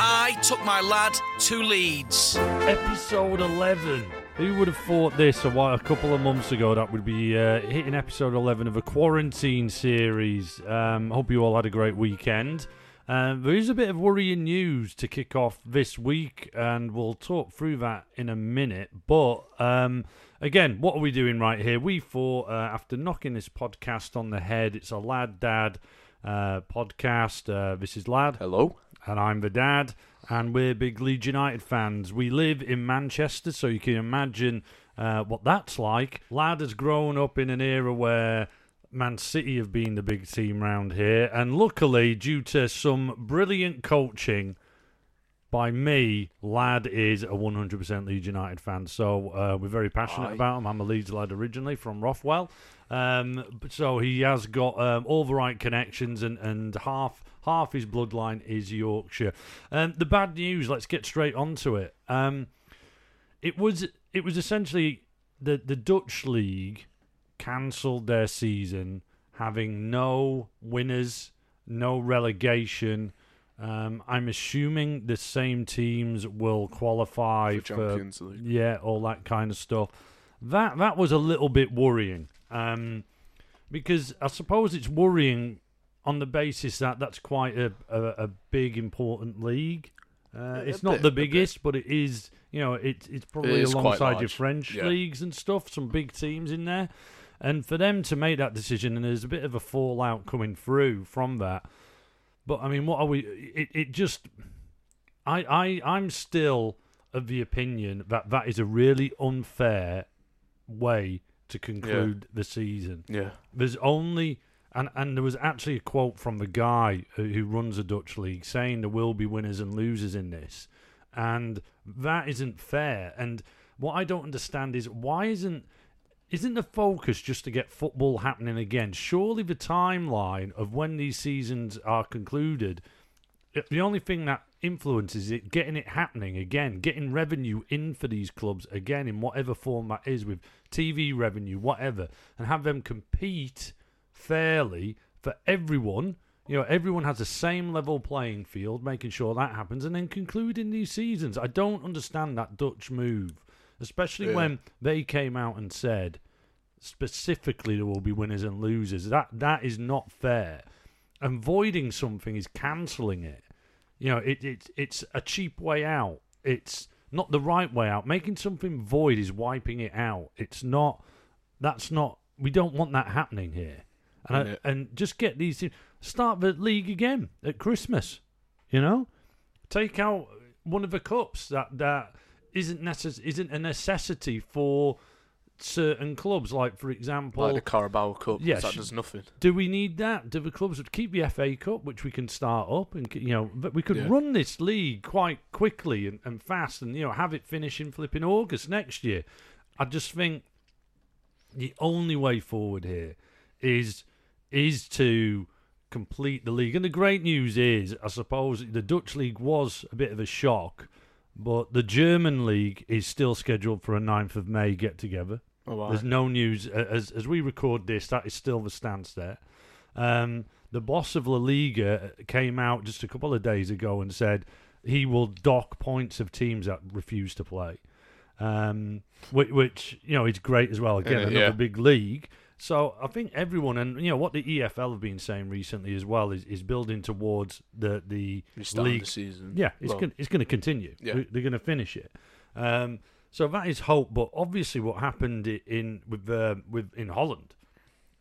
I took my lad to Leeds. Episode 11. Who would have thought this a, while, a couple of months ago that would be uh, hitting episode 11 of a quarantine series? Um, hope you all had a great weekend. Um, there is a bit of worrying news to kick off this week, and we'll talk through that in a minute. But um, again, what are we doing right here? We thought, uh, after knocking this podcast on the head, it's a lad dad uh, podcast. Uh, this is Lad Hello. and I'm the dad, and we're big Leeds United fans. We live in Manchester, so you can imagine uh, what that's like. Lad has grown up in an era where Man City have been the big team round here, and luckily, due to some brilliant coaching by me, Lad is a 100% Leeds United fan. So uh, we're very passionate Aye. about him. I'm a Leeds lad originally from Rothwell. Um, so he has got um, all the right connections, and, and half half his bloodline is Yorkshire. Um, the bad news. Let's get straight onto it. Um, it was it was essentially the the Dutch league cancelled their season, having no winners, no relegation. Um, I'm assuming the same teams will qualify For for, Champions League. yeah, all that kind of stuff. That that was a little bit worrying, um, because I suppose it's worrying on the basis that that's quite a a, a big important league. Uh, it's bit, not the biggest, but it is. You know, it, it's probably quite alongside your French yeah. leagues and stuff. Some big teams in there, and for them to make that decision, and there's a bit of a fallout coming through from that. But I mean, what are we? It it just, I I I'm still of the opinion that that is a really unfair way to conclude the season. Yeah. There's only and and there was actually a quote from the guy who, who runs the Dutch league saying there will be winners and losers in this, and that isn't fair. And what I don't understand is why isn't isn't the focus just to get football happening again? Surely the timeline of when these seasons are concluded, eh, the only thing that influences it getting it happening again, getting revenue in for these clubs again in whatever form that is with TV revenue, whatever, and have them compete fairly for everyone. You know, everyone has the same level playing field, making sure that happens, and then concluding these seasons. I don't understand that Dutch move, especially Yeah. when they came out and said specifically there will be winners and losers. That that is not fair. And voiding something is cancelling it. You know, it, it it's a cheap way out. It's not the right way out. Making something void is wiping it out. It's not. That's not. We don't want that happening here. And I, and just get these. things- Start the league again at Christmas. You know, take out one of the cups that that isn't necess- isn't a necessity for certain clubs. Like for example, Like the Carabao Cup. Yes. That does nothing. do we need that? Do the clubs keep the FA Cup, which we can start up, and you know, but we could Yeah. run this league quite quickly and, and fast, and you know, have it finish in flipping August next year. I just think the only way forward here is is to complete the league. And the great news is, I suppose, the Dutch league was a bit of a shock, but the German league is still scheduled for a 9th of May get together. Oh, wow. There's no news as as we record this. That is still the stance there. Um, the boss of La Liga came out just a couple of days ago and said he will dock points of teams that refuse to play, um, which, which you know is great as well. Again, another yeah. big league. So I think everyone and you know what the EFL have been saying recently as well is, is building towards the the league the season. yeah, it's Well, going it's going to continue. Yeah. They- They're going to finish it. Um, so that is hope. But obviously, what happened in with uh, with in Holland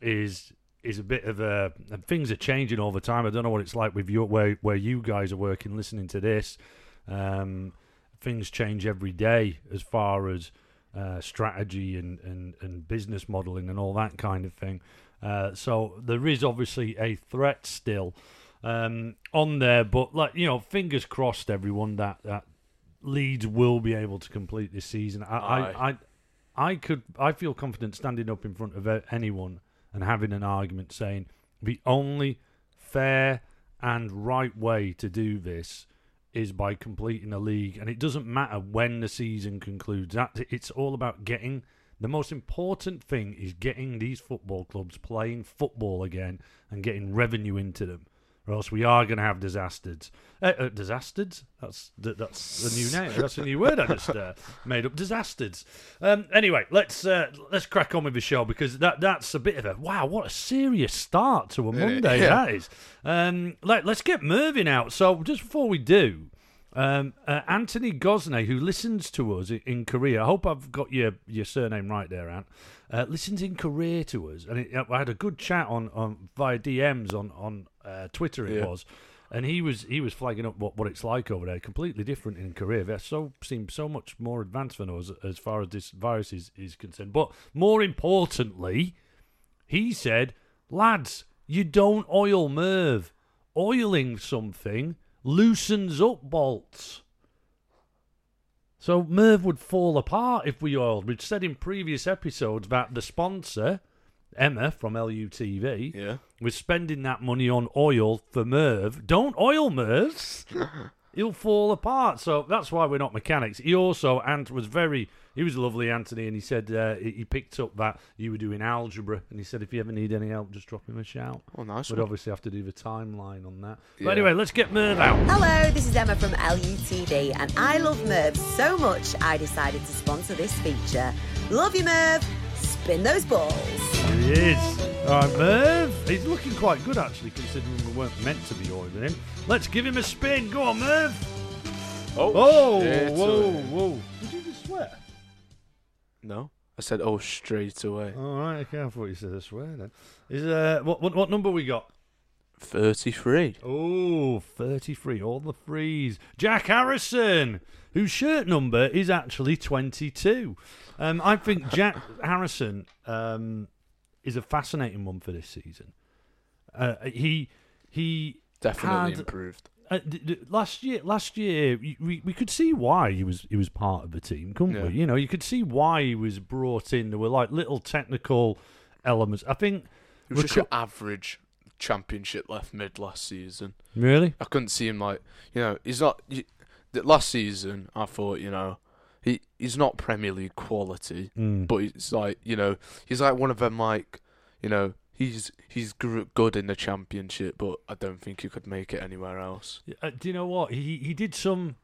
is is a bit of a and things are changing all the time. I don't know what it's like with your where where you guys are working, listening to this. Um, things change every day as far as uh, strategy and, and, and business modeling and all that kind of thing. Uh, so there is obviously a threat still um, on there, but like you know, fingers crossed, everyone that that Leeds will be able to complete this season. I I, I, I could I feel confident standing up in front of anyone and having an argument saying the only fair and right way to do this is by completing a league, and it doesn't matter when the season concludes. That it's all about getting The most important thing is getting these football clubs playing football again and getting revenue into them. Or else we are going to have disasters. Uh, uh, disasters? That's th- that's a new name. That's a new word I just uh, made up. Disasters. Um, anyway, let's uh, let's crack on with the show because that that's a bit of a wow. What a serious start to a Monday yeah. that is. Um, let, let's get Mervyn out. So just before we do, um, uh, Anthony Gosney, who listens to us in Korea, I hope I've got your your surname right there, Ant. Uh, listens in Korea to us, and it, I had a good chat on, on via DMs on on uh, Twitter. It Yeah. was, and he was he was flagging up what, what it's like over there. Completely different in Korea. They so seem so much more advanced than us as far as this virus is, is concerned. But more importantly, he said, lads, you don't oil Merv. Oiling something loosens up bolts. So Merv would fall apart if we oiled. We'd said in previous episodes that the sponsor, Emma from LUTV, Yeah. was spending that money on oil for Merv. Don't oil Merv. He'll fall apart. So that's why we're not mechanics. He also, Ant was very, he was lovely, Anthony, and he said uh, he he picked up that you were doing algebra, and he said if you ever need any help, just drop him a shout. Oh, nice We'd one. obviously have to do the timeline on that. But anyway, let's get Merv out. Hello, this is Emma from LUTV, and I love Merv so much I decided to sponsor this feature. Love you, Merv. Spin those balls. Here he is. All right, Merv. He's looking quite good, actually, considering we weren't meant to be oiling him. Let's give him a spin. Go on, Merv. Oh, straight whoa, away. whoa. Did you just swear? No, I said oh straight away. All right, okay. I thought you said a swear then. Is uh, what, what what number we got? Thirty-three. Oh, 33, all the threes. Jack Harrison, whose shirt number is actually 22. Um, I think Jack Harrison um, is a fascinating one for this season. Uh, he he Definitely had- improved. uh, d- d- last year, last year, we- we, could see why he was he was part of the team, couldn't Yeah. we? You know, you could see why he was brought in. There were like little technical elements. I think. He was just reco- your average championship left mid last season. Really? I couldn't see him like you know he's not. You, the last season, I thought you know he he's not Premier League quality, Mm. but it's like you know he's like one of them like you know he's he's good in the championship, but I don't think he could make it anywhere else. Uh, do you know what he he did some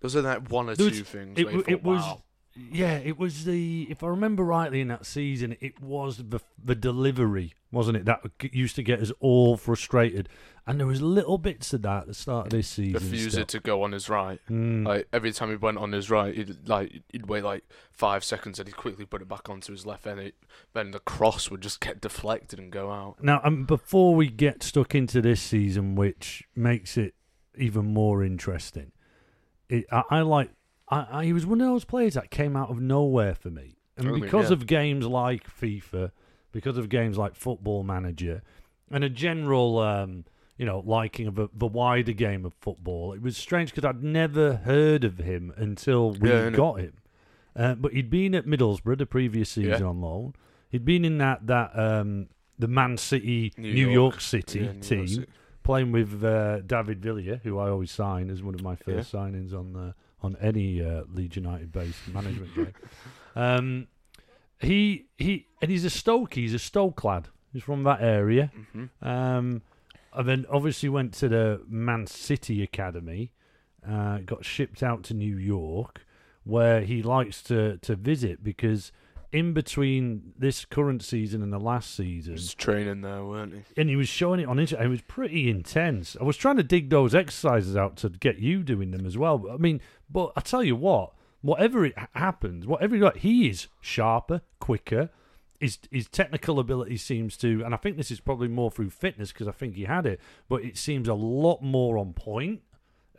Those are like one or There was- two things. it, where you w- it was wow. Yeah it was the if i remember rightly in that season it was the the delivery wasn't it that used to get us all frustrated and there was little bits of that at the start of this season refused to go on his right. Mm. Like every time he went on his right, he'd like he'd wait like five seconds and he'd quickly put it back onto his left, and it, then the cross would just get deflected and go out. now um, before we get stuck into this season which makes it even more interesting it, I, I like I, I he was one of those players that came out of nowhere for me and mean, because yeah. of games like FIFA because of games like Football Manager and a general, um, you know, liking of a, the wider game of football. It was strange because I'd never heard of him until we Yeah, got him. Uh, but he'd been at Middlesbrough the previous season Yeah. on loan. He'd been in that that um, the Man City, New, New York, York. City Yeah, New York team, City. playing with uh, David Villa, who I always sign as one of my first signings on the on any uh, Leeds United based management game. Um, he he and he's a Stoke. He's a Stoke lad. He's from that area. hmm Um, and then obviously went to the Man City Academy. Uh, got shipped out to New York, where he likes to to visit because in between this current season and the last season, Just training there, weren't he? and he was showing it on Instagram. It was pretty intense. I was trying to dig those exercises out to get you doing them as well. I mean, but I tell you what, whatever it happens, whatever he got, he is sharper, quicker. His his technical ability seems to, and I think this is probably more through fitness because I think he had it, but it seems a lot more on point.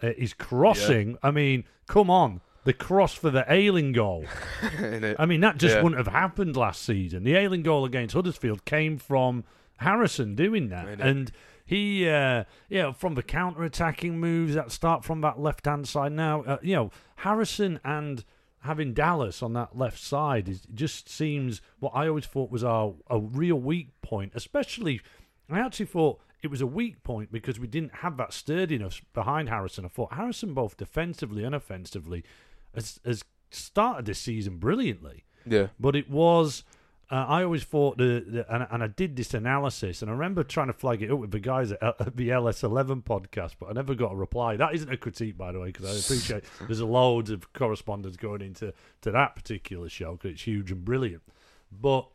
Uh, his crossing, I mean, come on, the cross for the Ayling goal. I mean, that just Yeah. wouldn't have happened last season. The Ayling goal against Huddersfield came from Harrison doing that, and he, uh, you know, from the counter-attacking moves that start from that left-hand side. Now, uh, you know, Harrison and having Dallas on that left side is just seems what I always thought was our a real weak point. Especially, I actually thought it was a weak point because we didn't have that sturdiness behind Harrison. I thought Harrison, both defensively and offensively, has, has started this season brilliantly. Yeah. But it was. Uh, I always thought the, the and, and I did this analysis, and I remember trying to flag it up with the guys at, at the LS11 podcast, but I never got a reply. That isn't a critique, by the way, because I appreciate there's a loads of correspondence going into to that particular show because it's huge and brilliant. But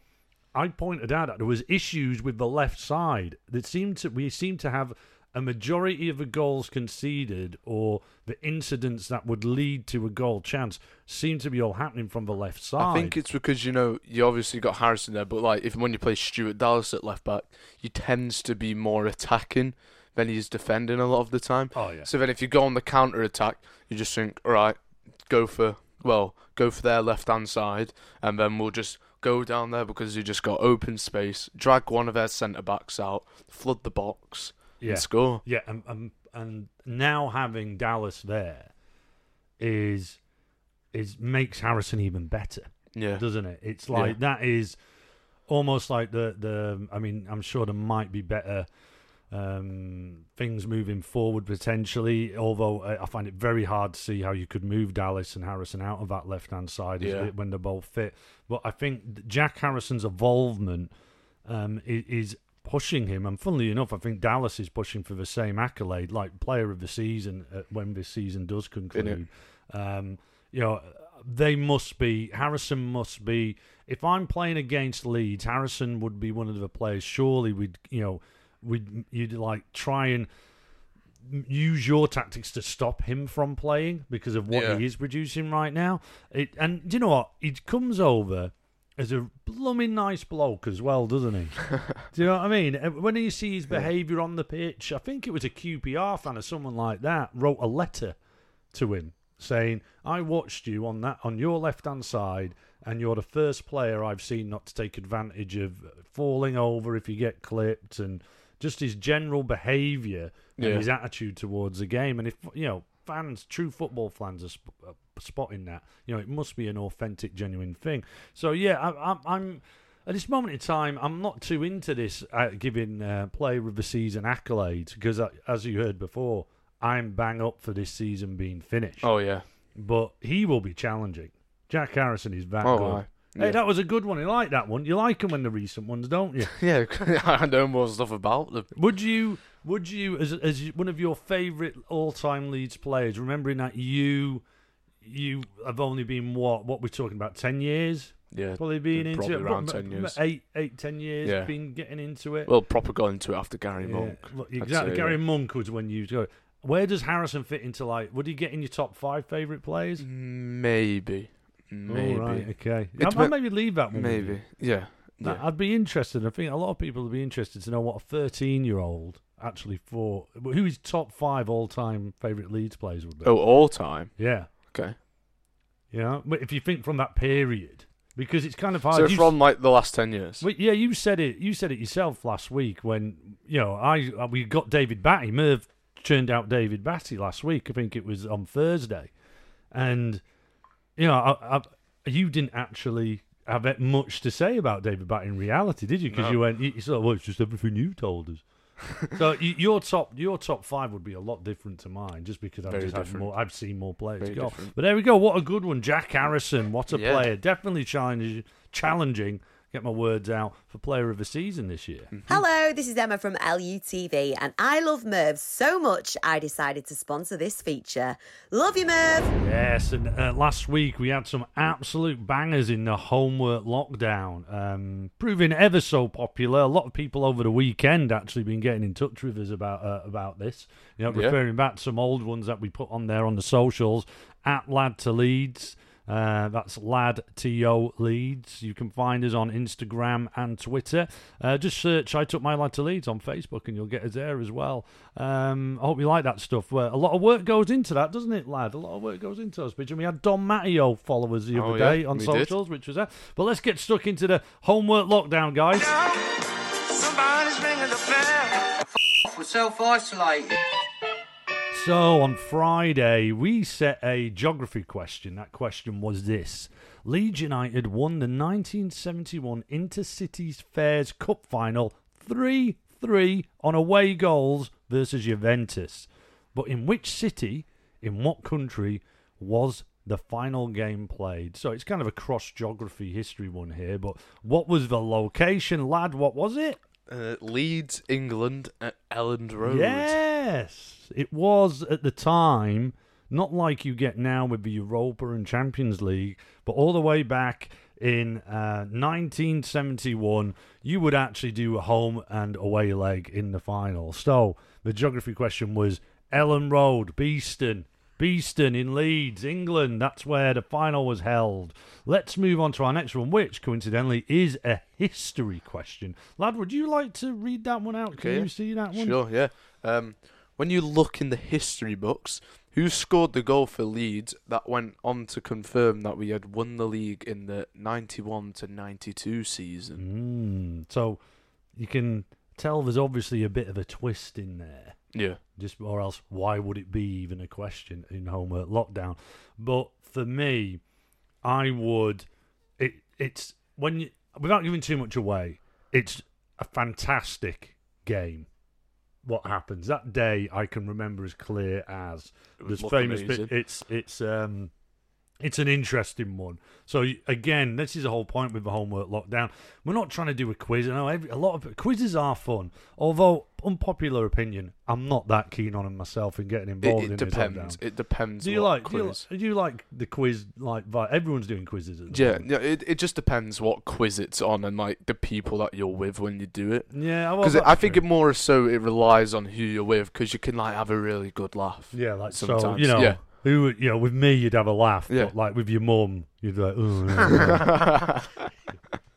I pointed out that there was issues with the left side. That seemed to we seem to have a majority of the goals conceded or the incidents that would lead to a goal chance seem to be all happening from the left side. I think it's because you know you obviously got Harrison there, but like if when you play Stuart Dallas at left back, he tends to be more attacking than he's defending a lot of the time. Oh yeah. So then if you go on the counter attack, you just think, all right, go for well, go for their left hand side, and then we'll just go down there because you just got open space, drag one of their centre backs out, flood the box, Yeah. and score. Yeah, and, and and now having Dallas there is is makes Harrison even better, Yeah, doesn't it? It's like that is almost like the the. I mean, I'm sure there might be better um, things moving forward potentially. Although I find it very hard to see how you could move Dallas and Harrison out of that left hand side Yeah. when they're both fit. But I think Jack Harrison's involvement um, is pushing him. And funnily enough, I think Dallas is pushing for the same accolade, like player of the season uh, when this season does conclude. Um, you know, they must be Harrison must be. If I'm playing against Leeds, Harrison would be one of the players. Surely we'd you know we'd you'd like try and use your tactics to stop him from playing because of what Yeah. he is producing right now. It, and do you know what? He comes over as a blooming nice bloke as well, doesn't he? do you know what I mean? When you see his behaviour on the pitch, I think it was a QPR fan or someone like that wrote a letter to him saying, "I watched you on that on your left hand side." And you're the first player I've seen not to take advantage of falling over if you get clipped, and just his general behaviour and Yeah. his attitude towards the game. And if you know fans, true football fans, are uh, spotting that, you know, it must be an authentic, genuine thing. So yeah, I, I'm, I'm at this moment in time, I'm not too into this uh, giving uh, player of the season accolades because, uh, as you heard before, I'm bang up for this season being finished. Oh yeah. But he will be challenging. Jack Harrison is that Oh, good. aye. Hey, Yeah. that was a good one. You like that one? You like them when the recent ones, don't you? Yeah, I know more stuff about them. Would you, would you, as as one of your favourite all-time Leeds players, remembering that you, you have only been what, what we're talking about, ten years, Yeah, probably been into probably it, around but- 10 years. eight, eight, ten years, Yeah. been getting into it. well, proper got into it after Gary Yeah, Monk. look, exactly. say, Gary yeah. Monk was when you go. Where does Harrison fit into like? Would he get in your top five favourite players? Maybe, maybe, All right, okay. It I, I'll maybe leave that one. maybe. Yeah, That- yeah. I'd be interested. I think a lot of people would be interested to know what a 13 year old actually thought. Who his top five all time favourite Leeds players would be. Oh, all time. Yeah. Okay. Yeah. But if you think from that period, because it's kind of hard. So You from like the last ten years. Well, yeah, you said it. You said it yourself last week when you know I uh, we got David Batty. Merv churned out David Batty last week. I think it was on Thursday, and you know I, I, you didn't actually have much to say about David Batty in reality, did you? Because No. you went, you, you sort of, well, it's just everything you told us. So your top your top five would be a lot different to mine, just because I've just had more. I've seen more players Very go. different. But there we go. What a good one, Jack Harrison. What a Yeah. player. Definitely challenge, challenging. Get my words out for player of the season this year. Hello, this is Emma from LUTV, and I love Merv so much I decided to sponsor this feature. Love you, Merv! Yes, and uh, last week we had some absolute bangers in the homework lockdown, um, proving ever so popular. A lot of people over the weekend actually been getting in touch with us about uh, about this. You know, Yeah. referring back to some old ones that we put on there on the socials at Lad to Leeds. Uh, that's Lad To Leeds. You can find us on Instagram and Twitter. Uh, just search "I took my lad to Leeds" on Facebook, and you'll get us there as well. Um, I hope you like that stuff. Well, a lot of work goes into that, doesn't it, lad? A lot of work goes into us. pictures. We had Dom Matteo followers us the Oh, other yeah, day on we did. socials, which was that. But let's get stuck into the homework lockdown, guys. Somebody's ringing the bell. We're self-isolated. So on Friday, we set a geography question. That question was this Leeds United won the 1971 Intercities Fairs Cup final 3 3 on away goals versus Juventus. But in which city, in what country, was the final game played? So it's kind of a cross geography history one here, but what was the location, lad? What was it? Uh, Leeds, England, at Elland Road. Yes, it was at the time, not like you get now with the Europa and Champions League, but all the way back in uh, 1971, you would actually do a home and away leg in the final. So the geography question was Elland Road, Beeston. Beeston in Leeds, England. That's where the final was held. Let's move on to our next one, which coincidentally is a history question. Lad, would you like to read that one out? Can Okay, you see that one? Sure, yeah. Um, when you look in the history books, who scored the goal for Leeds that went on to confirm that we had won the league in the 91 to 92 season? Mm, so you can tell there's obviously a bit of a twist in there. Yeah. Just or else, why would it be even a question in homework lockdown? But for me, I would. It it's when you without giving too much away. It's a fantastic game. What happens that day, I can remember as clear as looked famous. Bit, it's it's um, it's an interesting one. So again, this is the whole point with the homework lockdown. We're not trying to do a quiz. I know every, a lot of quizzes are fun, although unpopular opinion, I'm not that keen on them myself and getting involved it in this depends. It depends. Do you like do you, do you like the quiz like everyone's doing quizzes Yeah, moment. yeah. It, it just depends what quiz it's on and like the people that you're with when you do it. yeah well, Because I think true. it more so it relies on who you're with because you can like have a really good laugh. yeah like so sometimes, you know yeah. Who you know with me you'd have a laugh Yeah. but like with your mum you'd be like "Ooh, yeah, yeah."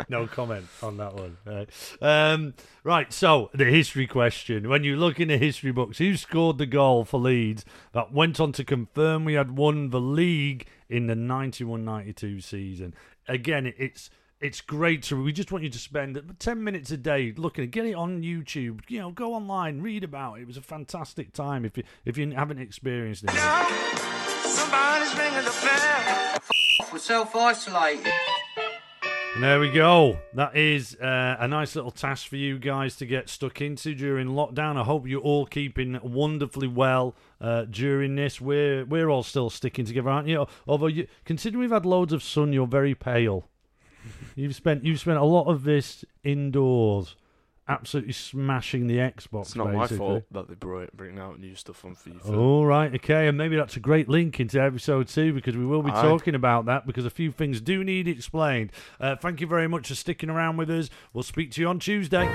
no comment on that one. Right. Um, right, so the history question. When you look in the history books, who scored the goal for Leeds that went on to confirm we had won the league in the 91 92 season? Again, it- it's. It's great to. We just want you to spend ten minutes a day looking. At get it on YouTube. You know, go online, read about it. It was a fantastic time. If you if you haven't experienced it, Somebody's ringing the bell. We're self-isolated. And There we go. That is uh, a nice little task for you guys to get stuck into during lockdown. I hope you're all keeping wonderfully well uh, during this. We're we're all still sticking together, aren't you? Although, you, considering we've had loads of sun, you're very pale. You've spent you've spent a lot of this indoors, absolutely smashing the Xbox. It's not my fault that they brought bringing out new stuff on FIFA. All right, okay, and maybe that's a great link into episode two because we will be Aye. talking about that because a few things do need explained. Uh, thank you very much for sticking around with us. We'll speak to you on Tuesday.